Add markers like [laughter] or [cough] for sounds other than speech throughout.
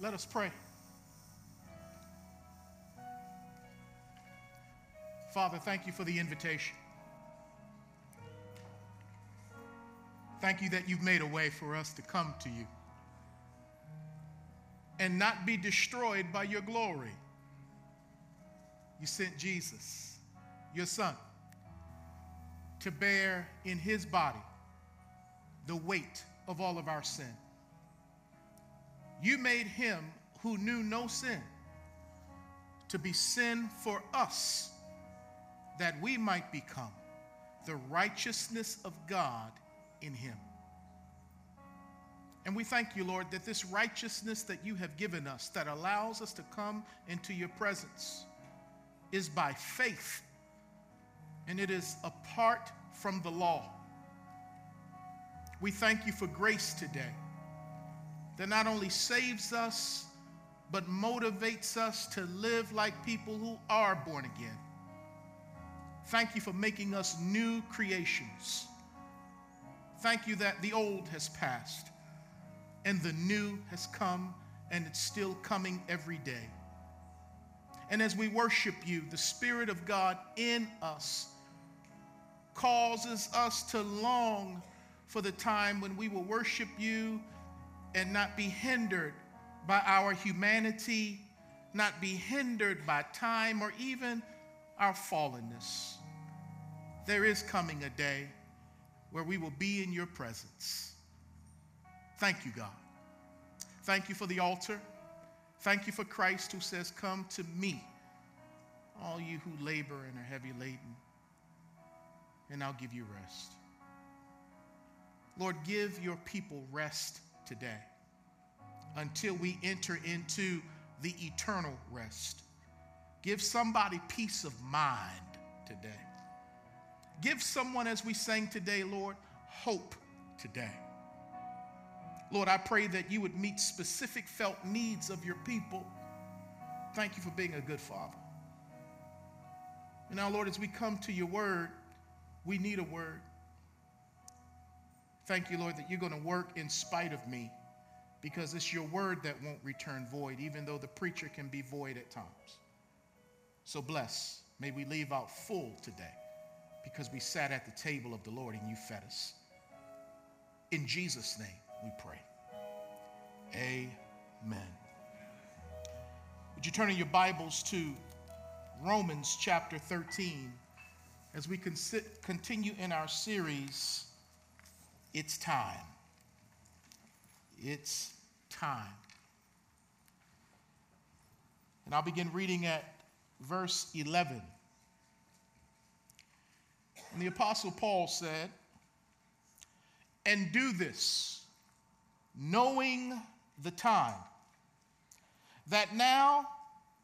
Let us pray. Father, thank you for the invitation. Thank you that you've made a way for us to come to you and not be destroyed by your glory. You sent Jesus, your son, to bear in his body the weight of all of our sin. You made him who knew no sin to be sin for us that we might become the righteousness of God in him. And we thank you, Lord, that this righteousness that you have given us that allows us to come into your presence is by faith and it is apart from the law. We thank you for grace today that not only saves us, but motivates us to live like people who are born again. Thank you for making us new creations. Thank you that the old has passed and the new has come and it's still coming every day. And as we worship you, the Spirit of God in us causes us to long for the time when we will worship you and not be hindered by our humanity, not be hindered by time or even our fallenness. There is coming a day where we will be in your presence. Thank you, God. Thank you for the altar. Thank you for Christ who says, Come to me, all you who labor and are heavy laden, and I'll give you rest. Lord, give your people rest today until we enter into the eternal rest. Give somebody peace of mind today. Give someone, as we sang today, Lord, hope today. Lord, I pray that you would meet specific felt needs of your people. Thank you for being a good father. And now, Lord, as we come to your word, we need a word. Thank you, Lord, that you're going to work in spite of me because it's your word that won't return void, even though the preacher can be void at times. So bless. May we leave out full today because we sat at the table of the Lord and you fed us. In Jesus' name we pray. Amen. Would you turn in your Bibles to Romans chapter 13 as we continue in our series, It's Time. It's Time. And I'll begin reading at verse 11. And the Apostle Paul said, And do this, knowing the time, that now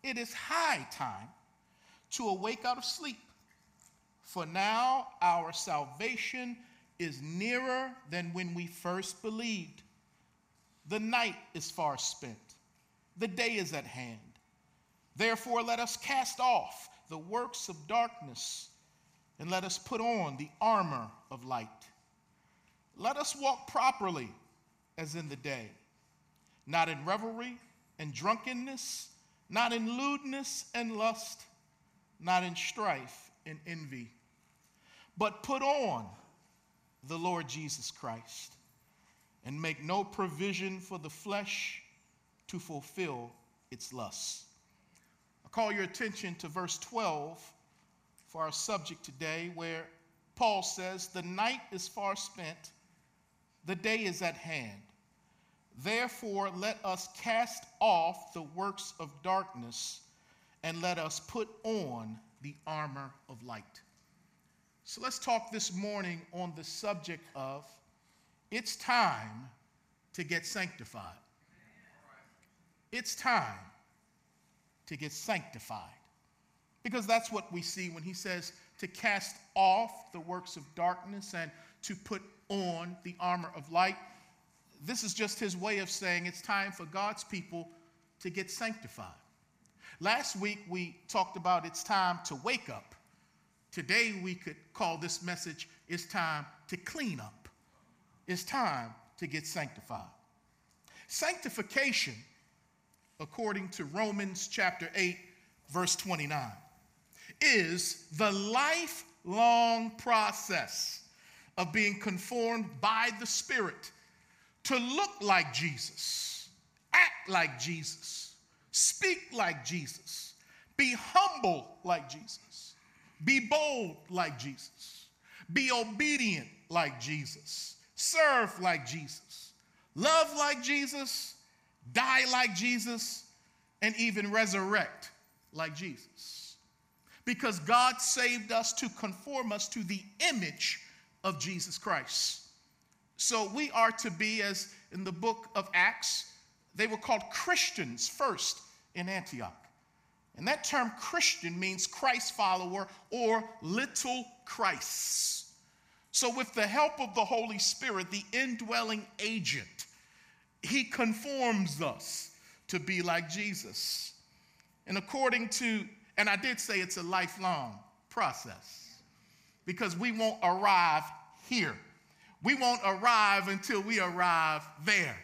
it is high time to awake out of sleep. For now our salvation is nearer than when we first believed. The night is far spent, the day is at hand. Therefore, let us cast off the works of darkness and let us put on the armor of light. Let us walk properly as in the day, not in revelry and drunkenness, not in lewdness and lust, not in strife and envy, but put on the Lord Jesus Christ and make no provision for the flesh to fulfill its lusts. I call your attention to verse 12 for our subject today, where Paul says, The night is far spent, the day is at hand. Therefore, let us cast off the works of darkness and let us put on the armor of light. So let's talk this morning on the subject of it's time to get sanctified. It's time to get sanctified. Because that's what we see when he says to cast off the works of darkness and to put on the armor of light. This is just his way of saying it's time for God's people to get sanctified. Last week we talked about it's time to wake up. Today we could call this message it's time to clean up. It's time to get sanctified. Sanctification according to Romans chapter 8, verse 29, is the lifelong process of being conformed by the Spirit to look like Jesus, act like Jesus, speak like Jesus, be humble like Jesus, be bold like Jesus, be obedient like Jesus, serve like Jesus, love like Jesus, die like Jesus, and even resurrect like Jesus. Because God saved us to conform us to the image of Jesus Christ. So we are to be, as in the book of Acts, they were called Christians first in Antioch. And that term Christian means Christ follower or little Christ. So, with the help of the Holy Spirit, the indwelling agent, he conforms us to be like Jesus. And according to, and I did say it's a lifelong process because we won't arrive here. We won't arrive until we arrive there.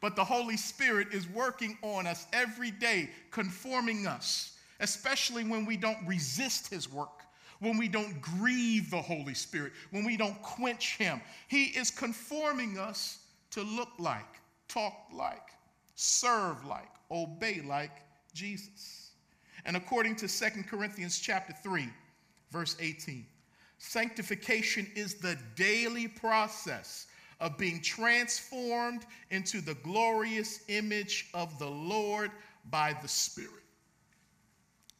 But the Holy Spirit is working on us every day, conforming us, especially when we don't resist His work, when we don't grieve the Holy Spirit, when we don't quench Him. He is conforming us to look like, talk like, serve like, obey like Jesus. And according to Second Corinthians chapter 3, verse 18, sanctification is the daily process of being transformed into the glorious image of the Lord by the Spirit.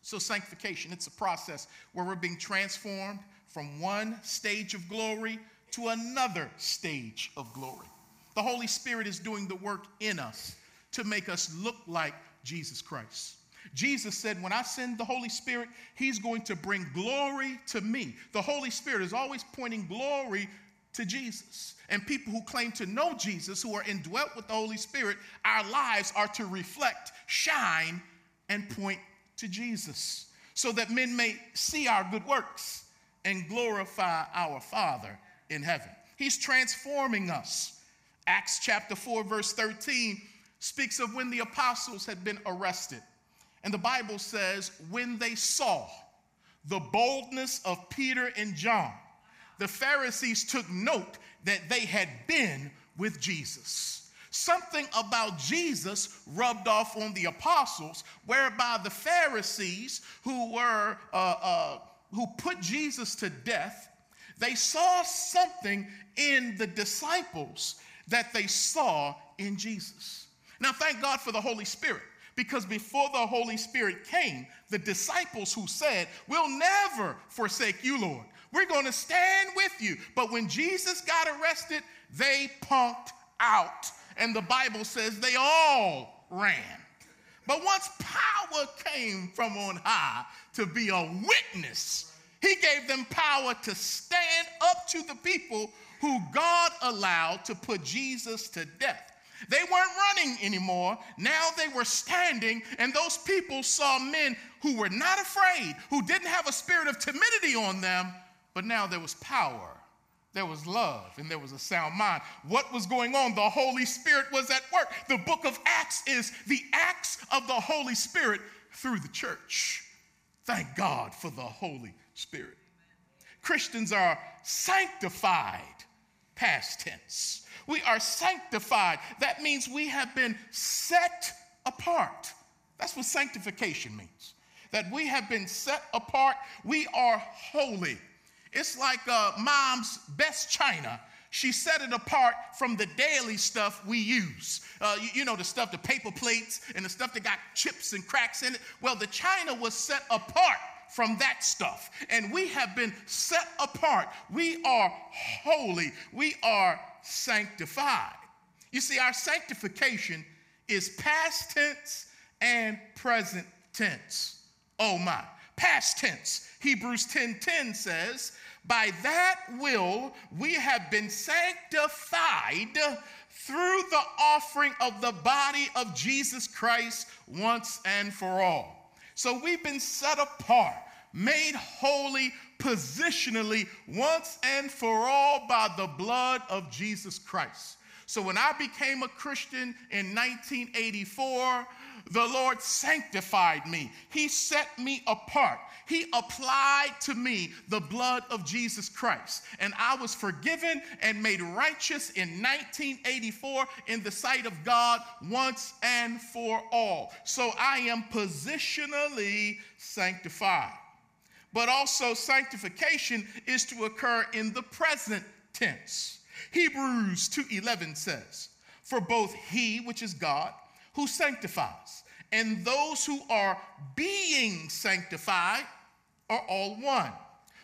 So, sanctification, it's a process where we're being transformed from one stage of glory to another stage of glory. The Holy Spirit is doing the work in us to make us look like Jesus Christ. Jesus said, When I send the Holy Spirit, He's going to bring glory to me. The Holy Spirit is always pointing glory to Jesus. And people who claim to know Jesus, who are indwelt with the Holy Spirit, our lives are to reflect, shine, and point to Jesus so that men may see our good works and glorify our Father in heaven. He's transforming us. Acts chapter 4, verse 13 speaks of when the apostles had been arrested. And the Bible says, when they saw the boldness of Peter and John, the Pharisees took note that they had been with Jesus. Something about Jesus rubbed off on the apostles, whereby the Pharisees who were uh, uh, who put Jesus to death, they saw something in the disciples that they saw in Jesus. Now, thank God for the Holy Spirit because before the Holy Spirit came, the disciples who said, We'll never forsake you, Lord. We're going to stand with you. But when Jesus got arrested, they punked out. And the Bible says they all ran. But once power came from on high to be a witness, he gave them power to stand up to the people who God allowed to put Jesus to death. They weren't running anymore. Now they were standing, and those people saw men who were not afraid, who didn't have a spirit of timidity on them, but now there was power, there was love, and there was a sound mind. What was going on? The Holy Spirit was at work. The book of Acts is the acts of the Holy Spirit through the church. Thank God for the Holy Spirit. Christians are sanctified, past tense. We are sanctified. That means we have been set apart. That's what sanctification means. That we have been set apart. We are holy. It's like uh, mom's best china. She set it apart from the daily stuff we use. Uh, you, you know, the stuff, the paper plates, and the stuff that got chips and cracks in it. Well, the china was set apart from that stuff. And we have been set apart. We are holy. We are sanctified. You see, our sanctification is past tense and present tense. Oh my. Past tense. Hebrews 10:10 10, says, "By that will we have been sanctified through the offering of the body of Jesus Christ once and for all." So we've been set apart, made holy positionally once and for all by the blood of Jesus Christ. So when I became a Christian in 1984, the Lord sanctified me. He set me apart. He applied to me the blood of Jesus Christ. And I was forgiven and made righteous in 1984 in the sight of God once and for all. So I am positionally sanctified. But also, sanctification is to occur in the present tense. Hebrews 2:11 says, "For both he, which is God, who sanctifies, and those who are being sanctified are all one,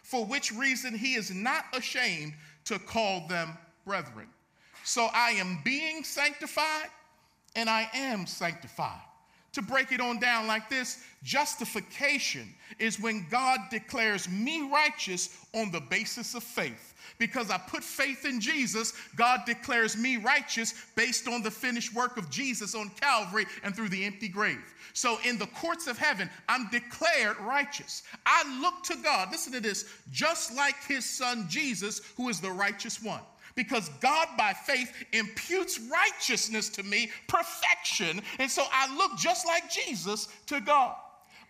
for which reason he is not ashamed to call them brethren. So I am being sanctified and I am sanctified. To break it on down like this, justification is when God declares me righteous on the basis of faith because I put faith in Jesus, God declares me righteous based on the finished work of Jesus on Calvary and through the empty grave. So in the courts of heaven, I'm declared righteous. I look to God, listen to this, just like his son Jesus, who is the righteous one because God, by faith, imputes righteousness to me, perfection. And so I look just like Jesus to God.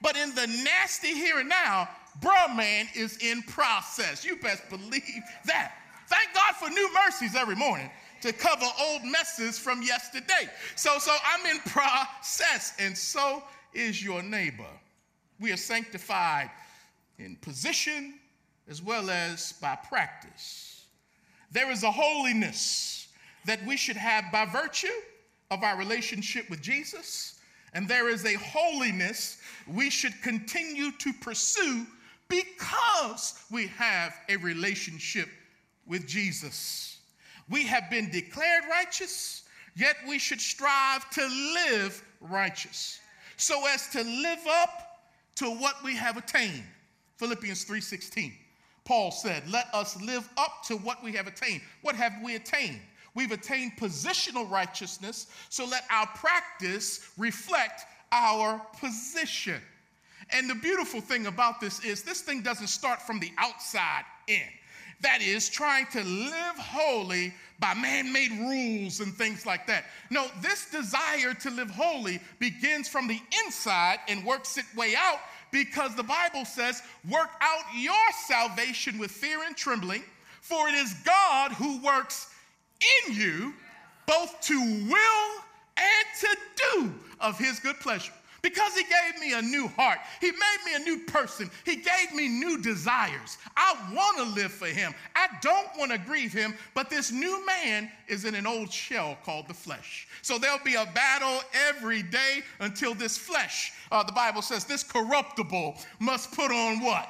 But in the nasty here and now, bruh man is in process. You best believe that. Thank God for new mercies every morning to cover old messes from yesterday. So, so I'm in process, and so is your neighbor. We are sanctified in position as well as by practice. There is a holiness that we should have by virtue of our relationship with Jesus, and there is a holiness we should continue to pursue because we have a relationship with Jesus. We have been declared righteous, yet we should strive to live righteous so as to live up to what we have attained. Philippians 3:16. Paul said, "Let us live up to what we have attained." What have we attained? We've attained positional righteousness, so let our practice reflect our position. And the beautiful thing about this is this thing doesn't start from the outside in. That is, trying to live holy by man made rules and things like that. No, this desire to live holy begins from the inside and works its way out because the Bible says, Work out your salvation with fear and trembling, for it is God who works in you both to will and to do of his good pleasure. Because he gave me a new heart. He made me a new person. He gave me new desires. I want to live for him. I don't want to grieve him, but this new man is in an old shell called the flesh. So there'll be a battle every day until this flesh, uh, the Bible says, this corruptible must put on what?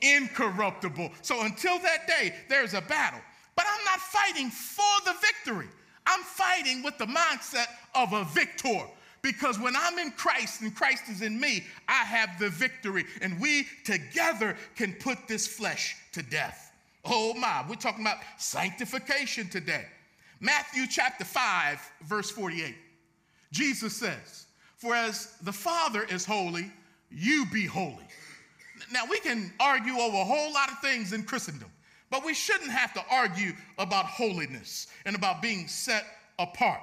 Incorruptible. So until that day, there's a battle. But I'm not fighting for the victory. I'm fighting with the mindset of a victor. Because when I'm in Christ and Christ is in me, I have the victory. And we together can put this flesh to death. Oh my, we're talking about sanctification today. Matthew chapter 5, verse 48. Jesus says, For as the Father is holy, you be holy. Now, we can argue over a whole lot of things in Christendom, but we shouldn't have to argue about holiness and about being set apart.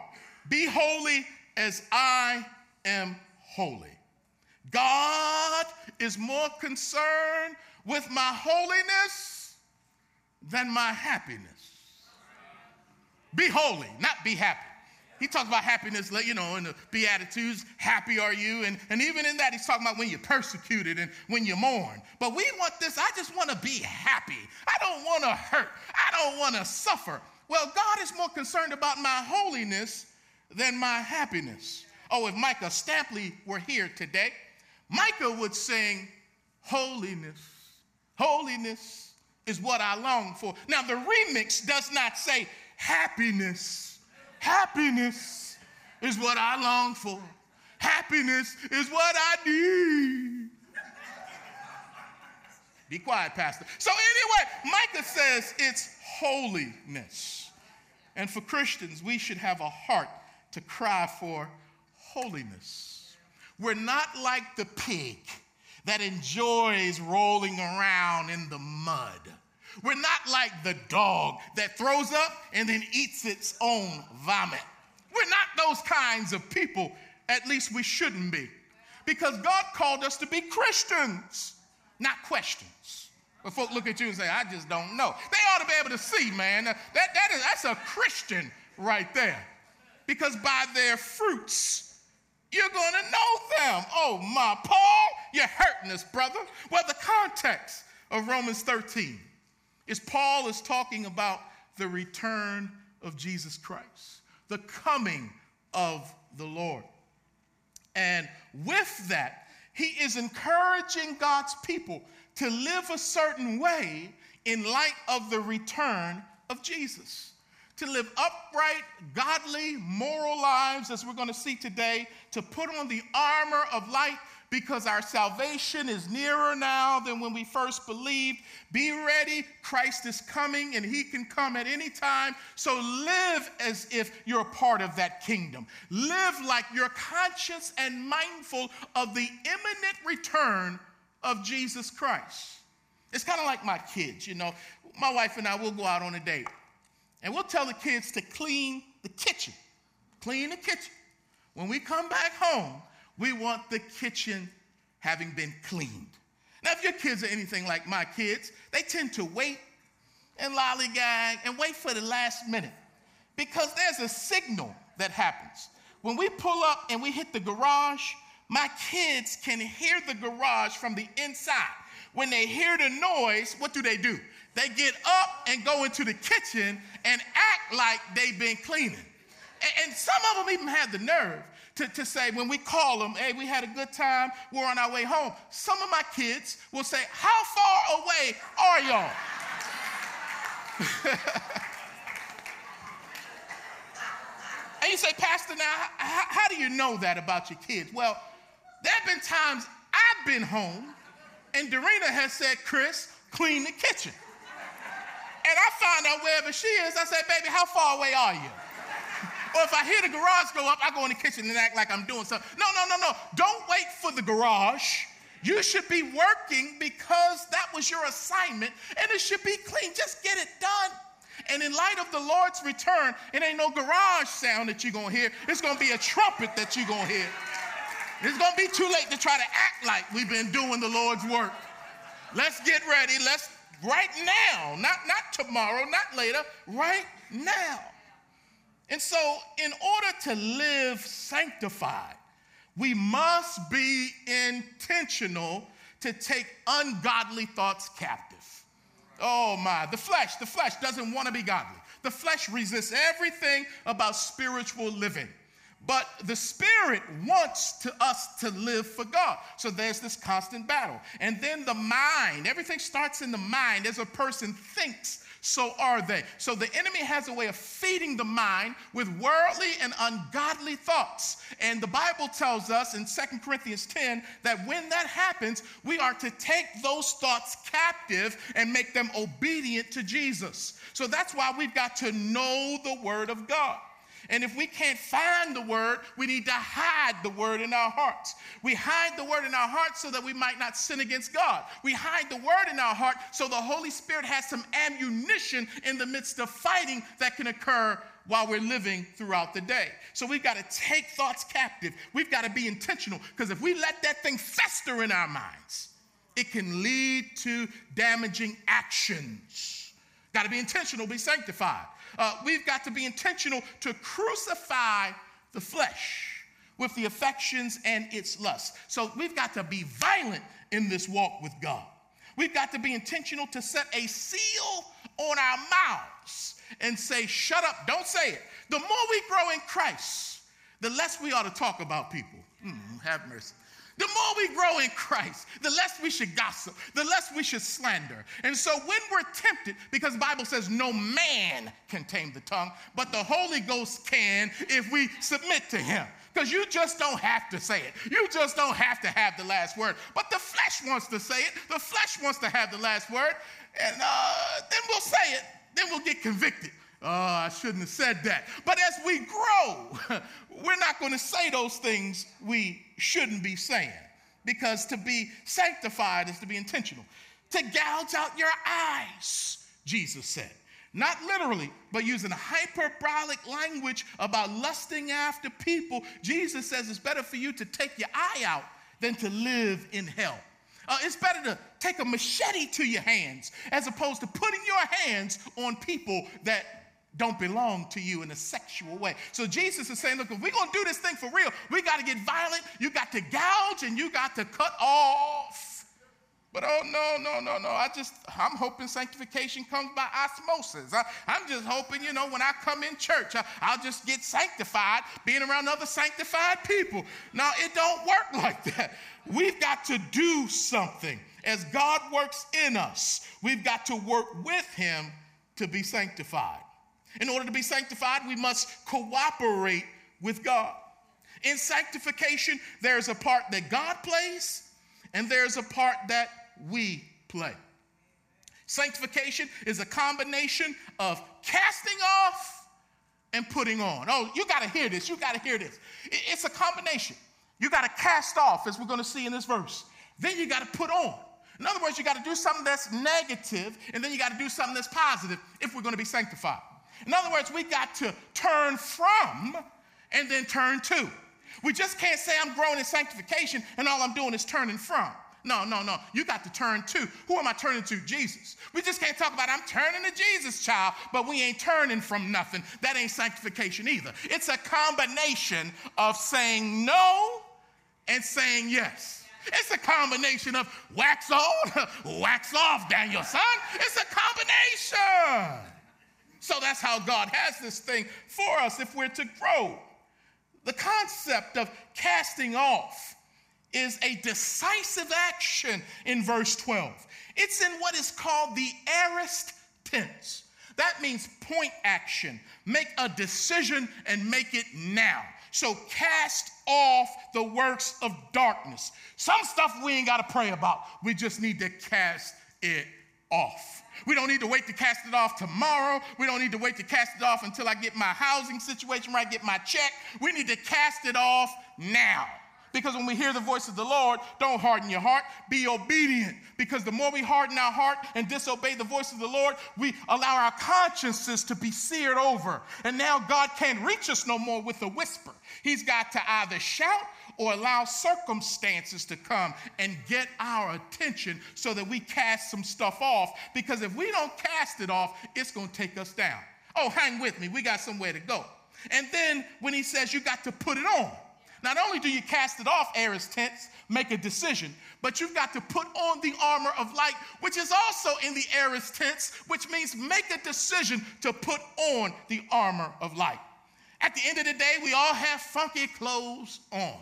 Be holy as I am holy. God is more concerned with my holiness than my happiness. Be holy, not be happy. He talks about happiness, you know, in the Beatitudes, happy are you. And, and even in that, he's talking about when you're persecuted and when you mourn. But we want this, I just want to be happy. I don't want to hurt. I don't want to suffer. Well, God is more concerned about my holiness than my happiness. Oh, if Micah Stampley were here today, Micah would sing, Holiness, holiness is what I long for. Now, the remix does not say happiness. Happiness is what I long for. Happiness is what I need. Be quiet, Pastor. So, anyway, Micah says it's holiness. And for Christians, we should have a heart to cry for holiness. We're not like the pig that enjoys rolling around in the mud. We're not like the dog that throws up and then eats its own vomit. We're not those kinds of people. At least we shouldn't be. Because God called us to be Christians, not questions. But folk look at you and say, I just don't know. They ought to be able to see, man. That, that is, that's a Christian right there. Because by their fruits, you're going to know them. Oh, my Paul, you're hurting us, brother. Well, the context of Romans 13 is Paul is talking about the return of Jesus Christ, the coming of the Lord. And with that, he is encouraging God's people to live a certain way in light of the return of Jesus. To live upright, godly, moral lives, as we're going to see today, to put on the armor of light because our salvation is nearer now than when we first believed. Be ready, Christ is coming and he can come at any time. So live as if you're a part of that kingdom. Live like you're conscious and mindful of the imminent return of Jesus Christ. It's kind of like my kids, you know. My wife and I will go out on a date and we'll tell the kids to clean the kitchen. Clean the kitchen. When we come back home, we want the kitchen having been cleaned. Now, if your kids are anything like my kids, they tend to wait and lollygag and wait for the last minute because there's a signal that happens. When we pull up and we hit the garage, my kids can hear the garage from the inside. When they hear the noise, what do they do? They get up and go into the kitchen and act like they've been cleaning. And some of them even had the nerve to, to say, when we call them, hey, we had a good time, we're on our way home. Some of my kids will say, How far away are y'all? [laughs] and you say, Pastor, now, how, how do you know that about your kids? Well, there have been times I've been home and Dorena has said, Chris, clean the kitchen. And I find out wherever she is, I say, baby, how far away are you? [laughs] Or if I hear the garage go up, I go in the kitchen and act like I'm doing something. No, no, no, no. Don't wait for the garage. You should be working because that was your assignment and it should be clean. Just get it done. And in light of the Lord's return, it ain't no garage sound that you're going to hear. It's going to be a trumpet that you're going to hear. It's going to be too late to try to act like we've been doing the Lord's work. Let's get ready. Let's right now, not, not tomorrow, not later, right now. And so, in order to live sanctified, we must be intentional to take ungodly thoughts captive. Oh my, the flesh, the flesh doesn't want to be godly. The flesh resists everything about spiritual living. But the Spirit wants to us to live for God. So there's this constant battle. And then the mind, everything starts in the mind. As a person thinks, so are they. So the enemy has a way of feeding the mind with worldly and ungodly thoughts. And the Bible tells us in Second Corinthians 10 that when that happens, we are to take those thoughts captive and make them obedient to Jesus. So that's why we've got to know the Word of God. And if we can't find the word, we need to hide the word in our hearts. We hide the word in our hearts so that we might not sin against God. We hide the word in our heart so the Holy Spirit has some ammunition in the midst of fighting that can occur while we're living throughout the day. So we've got to take thoughts captive. We've got to be intentional because if we let that thing fester in our minds, it can lead to damaging actions. Got to be intentional, be sanctified uh, we've got to be intentional to crucify the flesh with the affections and its lusts. So we've got to be violent in this walk with God. We've got to be intentional to set a seal on our mouths and say, shut up, don't say it. The more we grow in Christ, the less we ought to talk about people. Mm, have mercy. The more we grow in Christ, the less we should gossip, the less we should slander. And so when we're tempted, because the Bible says no man can tame the tongue, but the Holy Ghost can if we submit to him. Because you just don't have to say it. You just don't have to have the last word. But the flesh wants to say it. The flesh wants to have the last word. And uh, then we'll say it. Then we'll get convicted. Oh, I shouldn't have said that. But as we grow, [laughs] we're not going to say those things we shouldn't be saying because to be sanctified is to be intentional. To gouge out your eyes Jesus said. Not literally, but using hyperbolic language about lusting after people. Jesus says it's better for you to take your eye out than to live in hell. Uh, it's better to take a machete to your hands as opposed to putting your hands on people that don't belong to you in a sexual way. So Jesus is saying, look, if we're going to do this thing for real, we got to get violent. You got to gouge and you got to cut off. But oh, no, no, no, no. I just, I'm hoping sanctification comes by osmosis. I, am just hoping, you know, when I come in church, I, I'll just get sanctified being around other sanctified people. Now, it don't work [laughs] like that. We've got to do something. As God works in us, we've got to work with Him to be sanctified. In order to be sanctified, we must cooperate with God. In sanctification, there's a part that God plays, and there's a part that we play. Sanctification is a combination of casting off and putting on. Oh, you got to hear this. You got to hear this. It's a combination. You got to cast off, as we're going to see in this verse. Then you got to put on. In other words, you got to do something that's negative, and then you got to do something that's positive if we're going to be sanctified. In other words, we got to turn from and then turn to. We just can't say I'm growing in sanctification and all I'm doing is turning from. No, no, no. You got to turn to. Who am I turning to? Jesus. We just can't talk about I'm turning to Jesus, child, but we ain't turning from nothing. That ain't sanctification either. It's a combination of saying no and saying yes. It's a combination of wax on, [laughs] wax off, Daniel-san. It's a combination. So that's how God has this thing for us if we're to grow. The concept of casting off is a decisive action in verse 12. It's in what is called the aorist tense. That means point action. Make a decision and make it now. So cast off the works of darkness. Some stuff we ain't got to pray about. We just need to cast it off. We don't need to wait to cast it off tomorrow. We don't need to wait to cast it off until I get my housing situation right, get my check. We need to cast it off now. Because when we hear the voice of the Lord, don't harden your heart, be obedient. Because the more we harden our heart and disobey the voice of the Lord, we allow our consciences to be seared over. And now God can't reach us no more with a whisper. He's got to either shout or allow circumstances to come and get our attention so that we cast some stuff off. Because if we don't cast it off, it's going to take us down. Oh, hang with me. We got somewhere to go. And then when he says you got to put it on, not only do you cast it off, aorist tense, make a decision, but you've got to put on the armor of light, which is also in the aorist tense, which means make a decision to put on the armor of light. At the end of the day, we all have funky clothes on.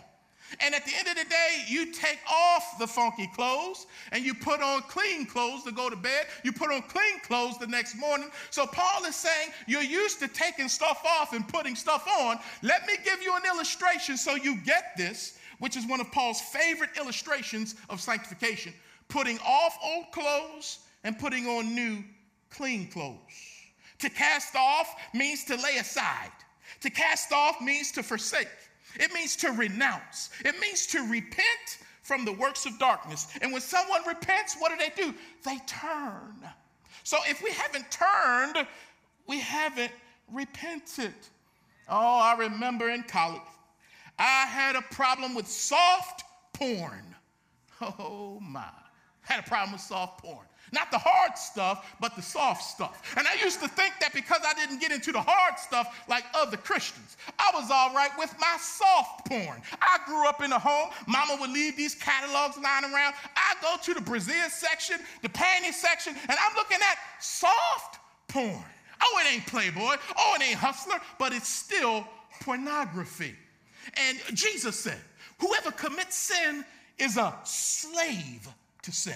And at the end of the day, you take off the funky clothes and you put on clean clothes to go to bed. You put on clean clothes the next morning. So Paul is saying you're used to taking stuff off and putting stuff on. Let me give you an illustration so you get this, which is one of Paul's favorite illustrations of sanctification putting off old clothes and putting on new clean clothes. To cast off means to lay aside. To cast off means to forsake. It means to renounce, it means to repent from the works of darkness. And when someone repents, what do they do? They turn. So if we haven't turned, we haven't repented. Oh, I remember in college, I had a problem with soft porn. [laughs] Oh my. I had a problem with soft porn. Not the hard stuff, but the soft stuff. And I used to think that because I didn't get into the hard stuff like other Christians, I was all right with my soft porn. I grew up in a home, mama would leave these catalogs lying around. I go to the Brazil section, the panty section, and I'm looking at soft porn. Oh, it ain't Playboy. Oh, it ain't Hustler, but it's still pornography. And Jesus said, whoever commits sin is a slave to sin.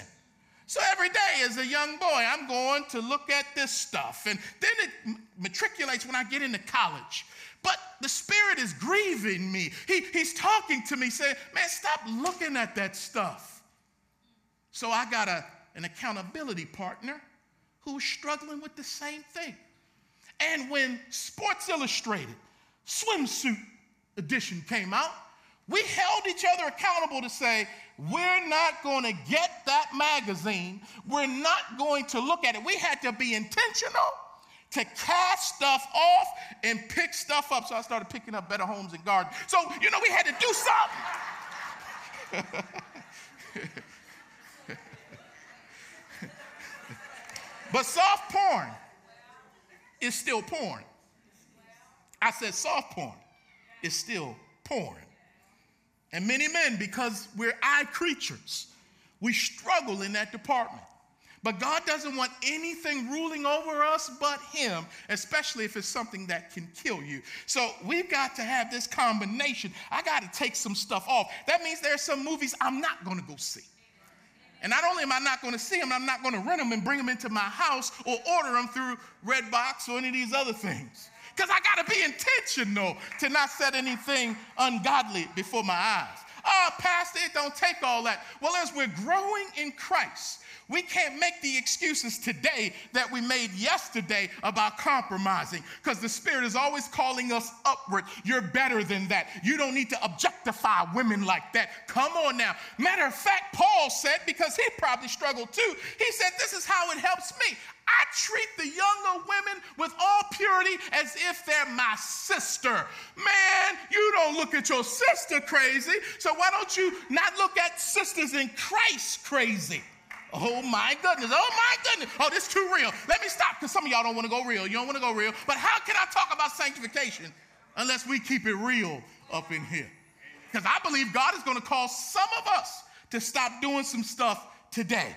So every day as a young boy, I'm going to look at this stuff. And then it matriculates when I get into college. But the Spirit is grieving me. He, he's talking to me, saying, Man, stop looking at that stuff. So I got a, an accountability partner who's struggling with the same thing. And when Sports Illustrated swimsuit edition came out, we held each other accountable to say, we're not going to get that magazine. We're not going to look at it. We had to be intentional to cast stuff off and pick stuff up. So I started picking up Better Homes and Gardens. So, you know, we had to do something. [laughs] but soft porn is still porn. I said soft porn is still porn. And many men, because we're eye creatures, we struggle in that department. But God doesn't want anything ruling over us but Him, especially if it's something that can kill you. So we've got to have this combination. I got to take some stuff off. That means there are some movies I'm not going to go see. And not only am I not going to see them, I'm not going to rent them and bring them into my house or order them through Redbox or any of these other things. Because I got to be intentional to not set anything ungodly before my eyes. Oh, Pastor, it don't take all that. Well, as we're growing in Christ, we can't make the excuses today that we made yesterday about compromising because the Spirit is always calling us upward. You're better than that. You don't need to objectify women like that. Come on now. Matter of fact, Paul said, because he probably struggled too, he said, This is how it helps me. I treat the purity as if they're my sister. Man, you don't look at your sister crazy, so why don't you not look at sisters in Christ crazy? Oh my goodness. Oh my goodness. Oh, this is too real. Let me stop because some of y'all don't want to go real. You don't want to go real. But how can I talk about sanctification unless we keep it real up in here? Because I believe God is going to call some of us to stop doing some stuff today.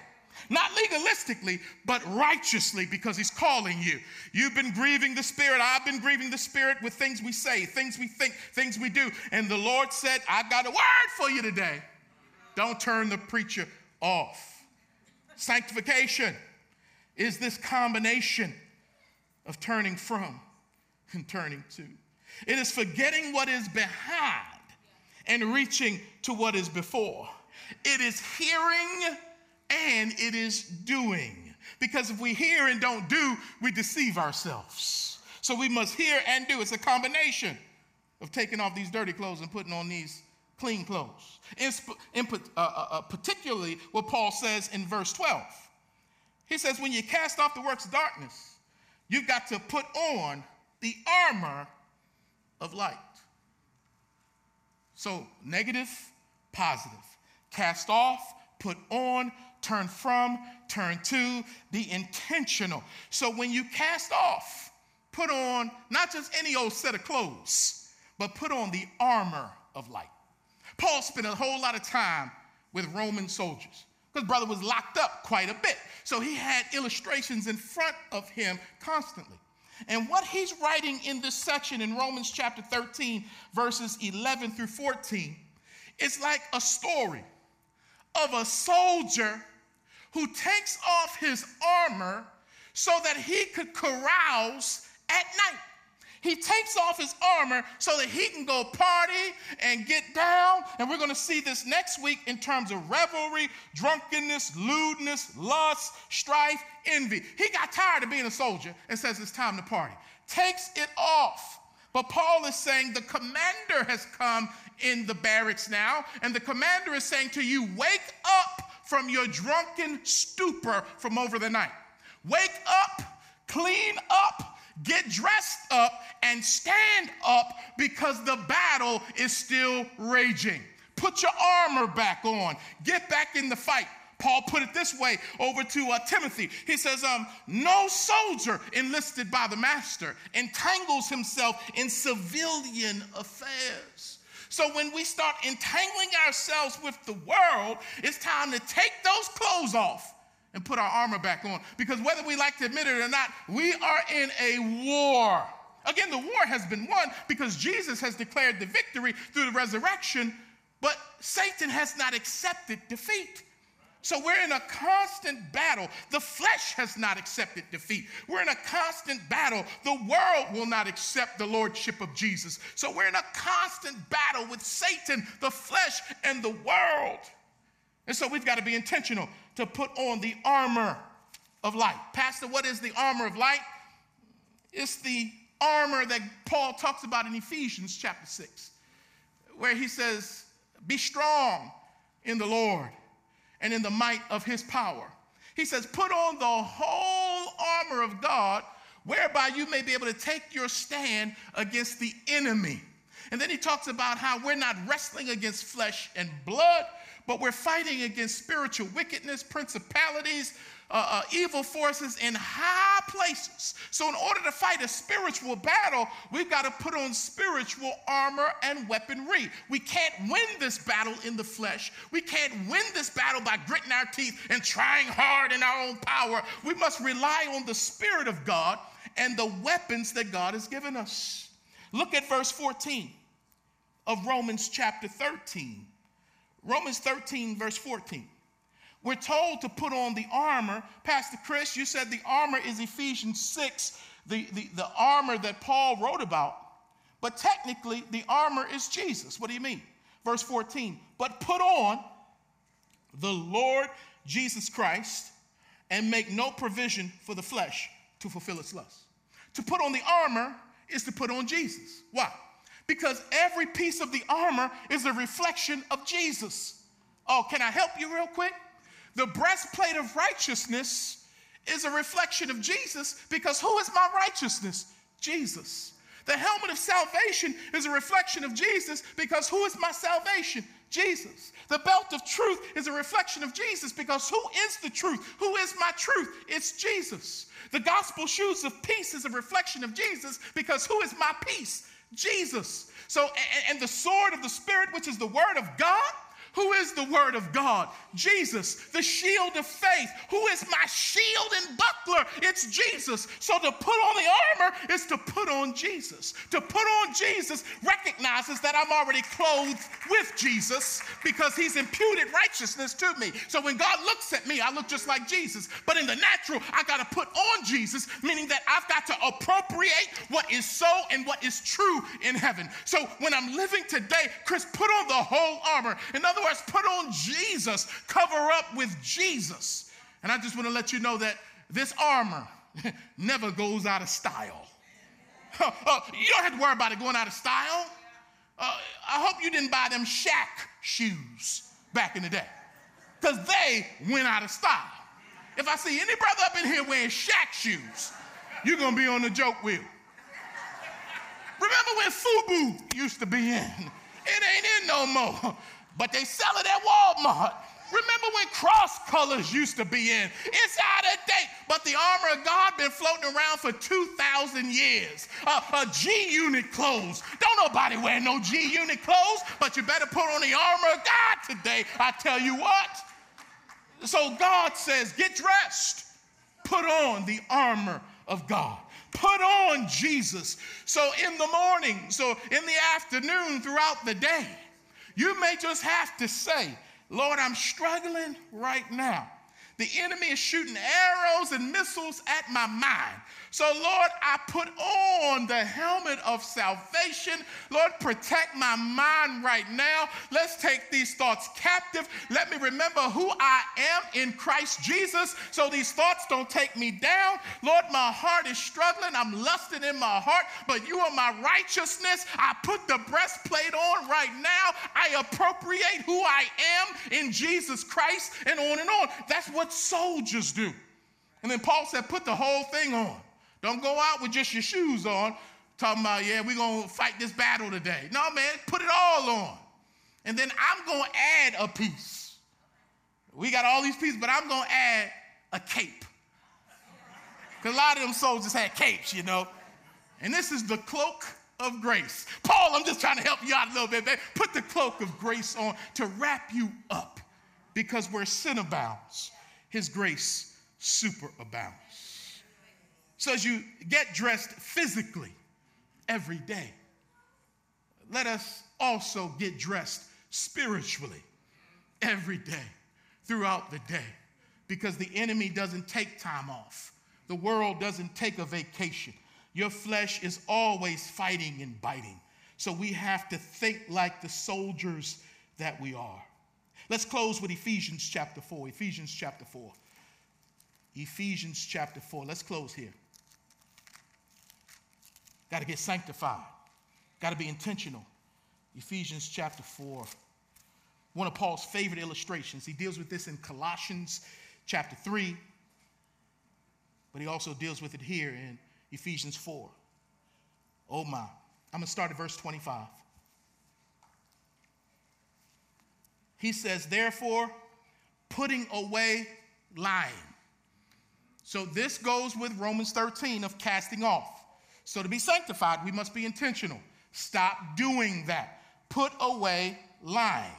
Not legalistically, but righteously because he's calling you. You've been grieving the Spirit. I've been grieving the Spirit with things we say, things we think, things we do. And the Lord said, I've got a word for you today. Don't turn the preacher off. Sanctification is this combination of turning from and turning to. It is forgetting what is behind and reaching to what is before. It is hearing and it is doing. Because if we hear and don't do, we deceive ourselves. So we must hear and do. It's a combination of taking off these dirty clothes and putting on these clean clothes. In, in uh, uh, uh, particularly what Paul says in verse 12. He says, when you cast off the works of darkness, you've got to put on the armor of light. So, negative, positive. Cast off, put on, turn from, turn to, be intentional. So, when you cast off, put on not just any old set of clothes, but put on the armor of light. Paul spent a whole lot of time with Roman soldiers because brother was locked up quite a bit. So he had illustrations in front of him constantly. And what he's writing in this section in Romans chapter 13, verses 11 through 14, is like a story of a soldier who takes off his armor so that he could carouse at night. He takes off his armor so that he can go party and get down. And we're going to see this next week in terms of revelry, drunkenness, lewdness, lust, strife, envy. He got tired of being a soldier and says it's time to party. Takes it off. But Paul is saying the commander has come in the barracks now, and the commander is saying to you, Wake up from your drunken stupor from over the night. Wake up, clean up, get dressed up and stand up because the battle is still raging. Put your armor back on, get back in the fight. Paul put it this way over to uh, Timothy. He says, um, No soldier enlisted by the master entangles himself in civilian affairs. So when we start entangling ourselves with the world, it's time to take those clothes off and put our armor back on. Because whether we like to admit it or not, we are in a war. Again, the war has been won because Jesus has declared the victory through the resurrection, but Satan has not accepted defeat. So we're in a constant battle. The flesh has not accepted defeat. We're in a constant battle. The world will not accept the lordship of Jesus. So we're in a constant battle with Satan, the flesh, and the world. And so we've got to be intentional to put on the armor of light. Pastor, what is the armor of light? It's the armor that Paul talks about in Ephesians chapter 6, where he says, Be strong in the Lord and in the might of his power. He says, Put on the whole armor of God, whereby you may be able to take your stand against the enemy. And then he talks about how we're not wrestling against flesh and blood, but we're fighting against spiritual wickedness, principalities, uh, uh, evil forces in high places. So, in order to fight a spiritual battle, we've got to put on spiritual armor and weaponry. We can't win this battle in the flesh. We can't win this battle by gritting our teeth and trying hard in our own power. We must rely on the Spirit of God and the weapons that God has given us. Look at verse 14 of Romans chapter 13. Romans 13, verse 14. We're told to put on the armor. Pastor Chris, you said the armor is Ephesians 6, the, the, the armor that Paul wrote about. But technically, the armor is Jesus. What do you mean? Verse 14. But put on the Lord Jesus Christ and make no provision for the flesh to fulfill its lust. To put on the armor is to put on Jesus. Why? Because every piece of the armor is a reflection of Jesus. Oh, can I help you real quick? The breastplate of righteousness is a reflection of Jesus because who is my righteousness? Jesus. The helmet of salvation is a reflection of Jesus because who is my salvation? Jesus. The belt of truth is a reflection of Jesus because who is the truth? Who is my truth? It's Jesus. The gospel shoes of peace is a reflection of Jesus because who is my peace? Jesus. So, and, and the sword of the Spirit, which is the word of God, who is the Word of God? Jesus, the shield of faith. Who is my shield and buckler? It's Jesus. So to put on the armor is to put on Jesus. To put on Jesus recognizes that I'm already clothed with Jesus because He's imputed righteousness to me. So when God looks at me, I look just like Jesus. But in the natural, I got to put on Jesus, meaning that I've got to appropriate what is so and what is true in heaven. So when I'm living today, Chris, put on the whole armor. In other words, put on Jesus, cover up with Jesus. And I just want to let you know that this armor [laughs] never goes out of style. [laughs] Uh, you don't have to worry about it going out of style. Uh, I hope you didn't buy them Shaq shoes back in the day because they went out of style. If I see any brother up in here wearing Shaq shoes, you're going to be on the joke wheel. Remember when FUBU used to be in? It ain't in no more but they sell it at Walmart. Remember when Cross Colours used to be in? It's out of date. But the armor of God been floating around for 2,000 years. Uh, a G unit clothes. Don't nobody wear no G unit clothes, but you better put on the armor of God today. I tell you what. So God says, get dressed. Put on the armor of God. Put on Jesus. So in the morning, so in the afternoon, throughout the day, you may just have to say, Lord, I'm struggling right now. The enemy is shooting arrows and missiles at my mind. So, Lord, I put on the helmet of salvation. Lord, protect my mind right now. Let's take these thoughts captive. Let me remember who I am in Christ Jesus so these thoughts don't take me down. Lord, my heart is struggling. I'm lusting in my heart, but you are my righteousness. I put the breastplate on right now. I appropriate who I am in Jesus Christ and on and on. That's soldiers do. And then Paul said, put the whole thing on. Don't go out with just your shoes on, talking about, yeah, we're going to fight this battle today. No, man, put it all on. And then I'm going to add a piece. We got all these pieces, but I'm going to add a cape. Because a lot of them soldiers had capes, you know. And this is the cloak of grace. Paul, I'm just trying to help you out a little bit, man. Put the cloak of grace on to wrap you up because where sin abounds, his grace superabounds. So as you get dressed physically every day, let us also get dressed spiritually every day throughout the day because the enemy doesn't take time off. The world doesn't take a vacation. Your flesh is always fighting and biting. So we have to think like the soldiers that we are. Let's close with Ephesians chapter 4. Ephesians chapter 4. Ephesians chapter 4. Let's close here. Got to get sanctified. Got to be intentional. Ephesians chapter 4. one of Paul's favorite illustrations. He deals with this in Colossians chapter 3, but he also deals with it here in Ephesians 4. Oh my. I'm going to start at verse 25. He says, Therefore, putting away lying. So this goes with Romans 13 of casting off. So to be sanctified, we must be intentional. Stop doing that. Put away lying.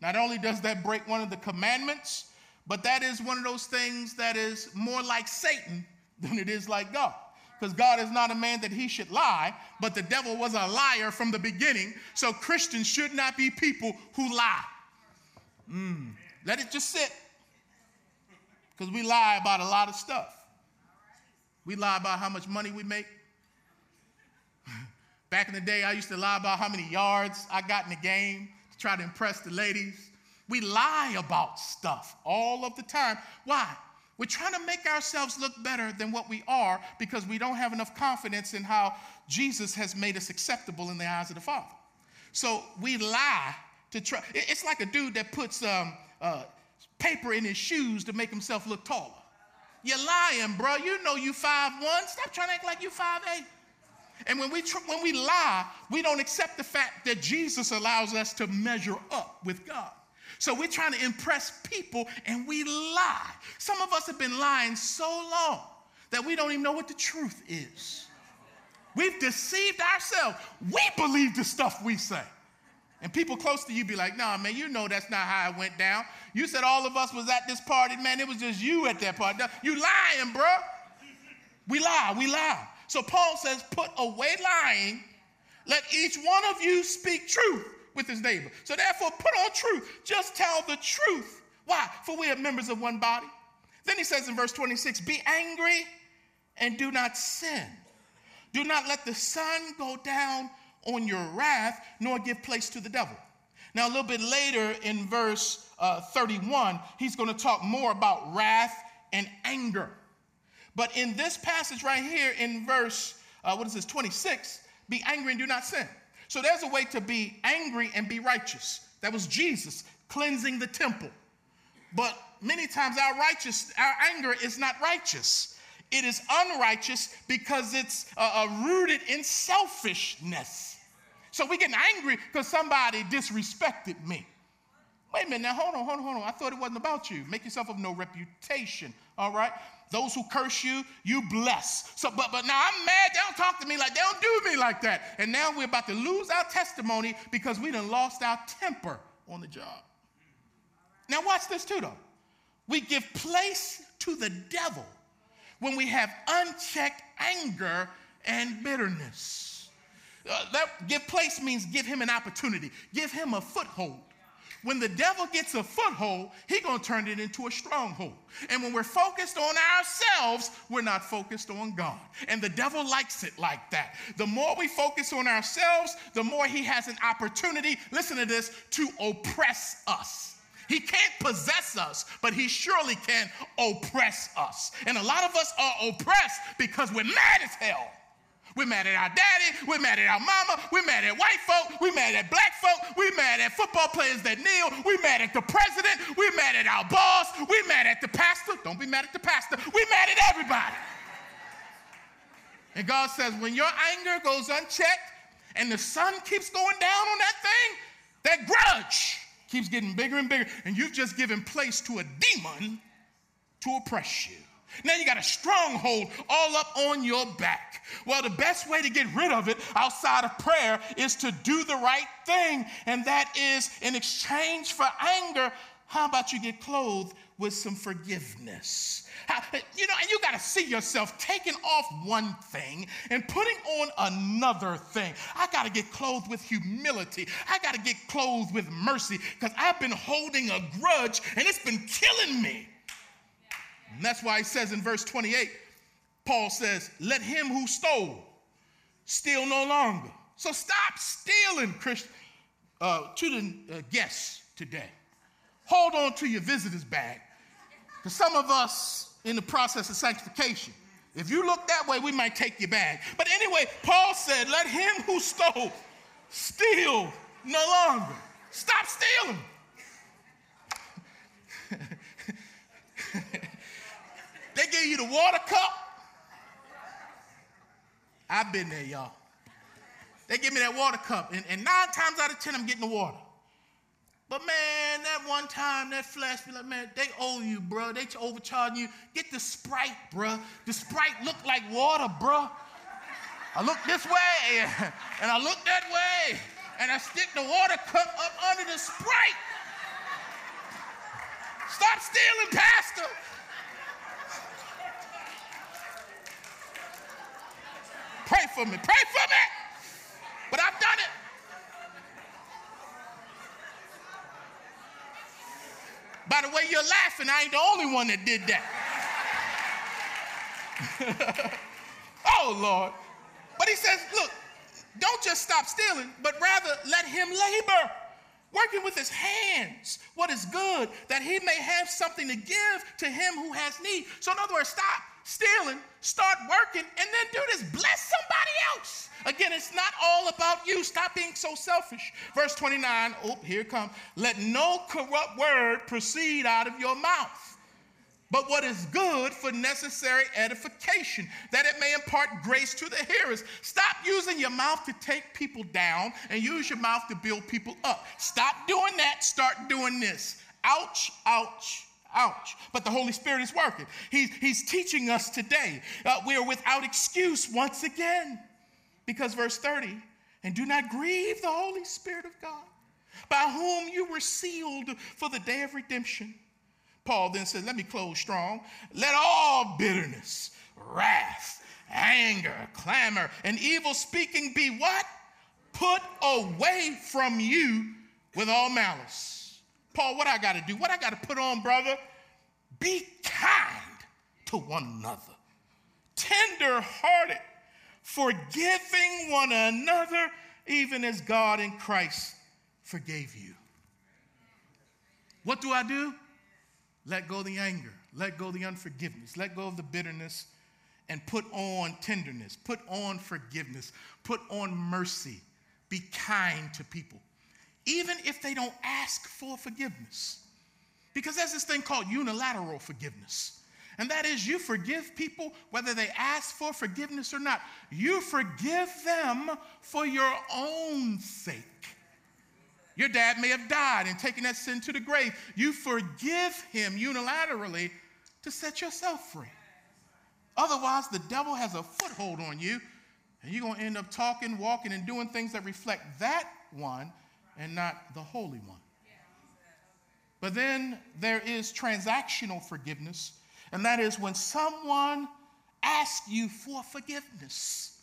Not only does that break one of the commandments, but that is one of those things that is more like Satan than it is like God. Because God is not a man that he should lie, but the devil was a liar from the beginning. So Christians should not be people who lie. Mm. Let it just sit. Because we lie about a lot of stuff. We lie about how much money we make. [laughs] Back in the day, I used to lie about how many yards I got in the game to try to impress the ladies. We lie about stuff all of the time. Why? We're trying to make ourselves look better than what we are because we don't have enough confidence in how Jesus has made us acceptable in the eyes of the Father. So we lie to try. It's like a dude that puts um, uh, paper in his shoes to make himself look taller. You're lying, bro. You know you five one. Stop trying to act like you five eight. And when we tr- when we lie, we don't accept the fact that Jesus allows us to measure up with God. So we're trying to impress people and we lie. Some of us have been lying so long that we don't even know what the truth is. We've deceived ourselves. We believe the stuff we say. And people close to you be like, nah, man, you know that's not how it went down. You said all of us was at this party, man. It was just you at that party. You lying, bro. We lie, we lie. So Paul says, put away lying. Let each one of you speak truth with his neighbor. So therefore, put on truth. Just tell the truth. Why? For we are members of one body. Then he says in verse 26 Be angry and do not sin. Do not let the sun go down on your wrath, nor give place to the devil. Now, a little bit later in verse uh, 31, he's going to talk more about wrath and anger. But in this passage right here in verse, uh, what is this, 26, be angry and do not sin. So there's a way to be angry and be righteous. That was Jesus cleansing the temple. But many times our righteous, our anger is not righteous. It is unrighteous because it's uh, uh, rooted in selfishness. So we getting angry because somebody disrespected me. Wait a minute, now hold on, hold on, hold on. I thought it wasn't about you. Make yourself of no reputation, all right? Those who curse you, you bless. So, but but now I'm mad. They don't talk to me like they don't do me like that. And now we're about to lose our testimony because we done lost our temper on the job. Now watch this too, though. We give place to the devil when we have unchecked anger and bitterness. Uh, that give place means give him an opportunity, give him a foothold. When the devil gets a foothold, he's going to turn it into a stronghold. And when we're focused on ourselves, we're not focused on God. And the devil likes it like that. The more we focus on ourselves, the more he has an opportunity, listen to this, to oppress us. He can't possess us, but he surely can oppress us. And a lot of us are oppressed because we're mad as hell. We're mad at our daddy. We're mad at our mama. We're mad at white folk. We're mad at black folk. We're mad at football players that kneel. We're mad at the president. We're mad at our boss. We're mad at the pastor. Don't be mad at the pastor. We're mad at everybody. And God says, when your anger goes unchecked and the sun keeps going down on that thing, that grudge keeps getting bigger and bigger, and you've just given place to a demon to oppress you. Now you got a stronghold all up on your back. Well, the best way to get rid of it outside of prayer is to do the right thing, and that is in exchange for anger. How about you get clothed with some forgiveness? How, you know, and you got to see yourself taking off one thing and putting on another thing. I got to get clothed with humility. I got to get clothed with mercy because I've been holding a grudge and it's been killing me. And that's why he says in verse 28, Paul says, Let him who stole steal no longer. So stop stealing, Christian, uh, to the uh, guests today. Hold on to your visitor's bag. Because some of us in the process of sanctification, if you look that way, we might take your bag. But anyway, Paul said, Let him who stole steal no longer. Stop stealing. Give you the water cup. I've been there, y'all. They give me that water cup, and, and nine times out of ten, I'm getting the water. But man, that one time, that flash be like, man, they owe you, bro. They overcharging you. Get the Sprite, bro. The Sprite look like water, bro. I look this way, [laughs] and I look that way, and I stick the water cup up under the Sprite. Stop stealing, Pastor. Pray for me. Pray for me. But I've done it. By the way, you're laughing. I ain't the only one that did that. [laughs] oh, Lord. But he says, look, don't just stop stealing, but rather let him labor, working with his hands what is good, that he may have something to give to him who has need. So, in other words, stop stealing, start working, and then do this. Bless somebody else. Again, it's not all about you. Stop being so selfish. Verse 29, oh, here it comes. Let no corrupt word proceed out of your mouth but what is good for necessary edification, that it may impart grace to the hearers. Stop using your mouth to take people down and use your mouth to build people up. Stop doing that, start doing this. Ouch, ouch, ouch. But the Holy Spirit is working. He's, he's teaching us today. Uh, we are without excuse once again. Because verse 30, and do not grieve the Holy Spirit of God, by whom you were sealed for the day of redemption. Paul then says, Let me close strong. Let all bitterness, wrath, anger, clamor, and evil speaking be what? Put away from you with all malice. Paul, what I got to do? What I got to put on, brother? Be kind to one another, tender hearted, forgiving one another, even as God in Christ forgave you. What do I do? Let go the anger. Let go the unforgiveness. Let go of the bitterness and put on tenderness. Put on forgiveness. Put on mercy. Be kind to people, even if they don't ask for forgiveness. Because there's this thing called unilateral forgiveness. And that is, you forgive people whether they ask for forgiveness or not. You forgive them for your own sake. Your dad may have died and taken that sin to the grave. You forgive him unilaterally to set yourself free. Otherwise, the devil has a foothold on you, and you're going to end up talking, walking, and doing things that reflect that one and not the Holy One. But then there is transactional forgiveness, and that is when someone asks you for forgiveness.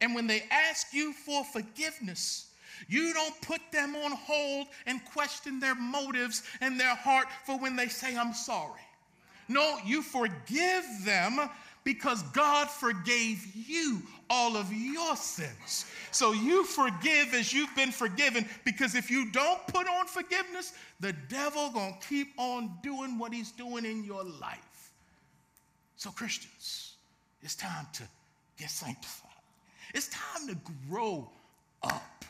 And when they ask you for forgiveness, you don't put them on hold and question their motives and their heart for when they say, I'm sorry. No, you forgive them because God forgave you all of your sins. So you forgive as you've been forgiven because if you don't put on forgiveness, the devil going to keep on doing what he's doing in your life. So Christians, it's time to get sanctified. It's time to grow up.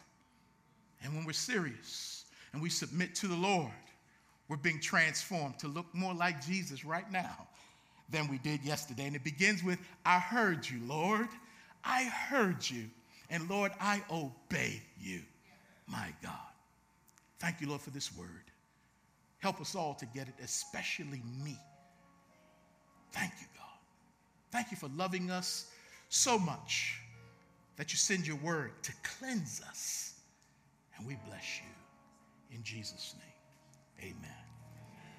And when we're serious and we submit to the Lord, we're being transformed to look more like Jesus right now than we did yesterday. And it begins with, I heard you, Lord. I heard you. And Lord, I obey you, my God. Thank you, Lord, for this word. Help us all to get it, especially me. Thank you, God. Thank you for loving us so much that you send your word to cleanse us and we bless you in Jesus' name.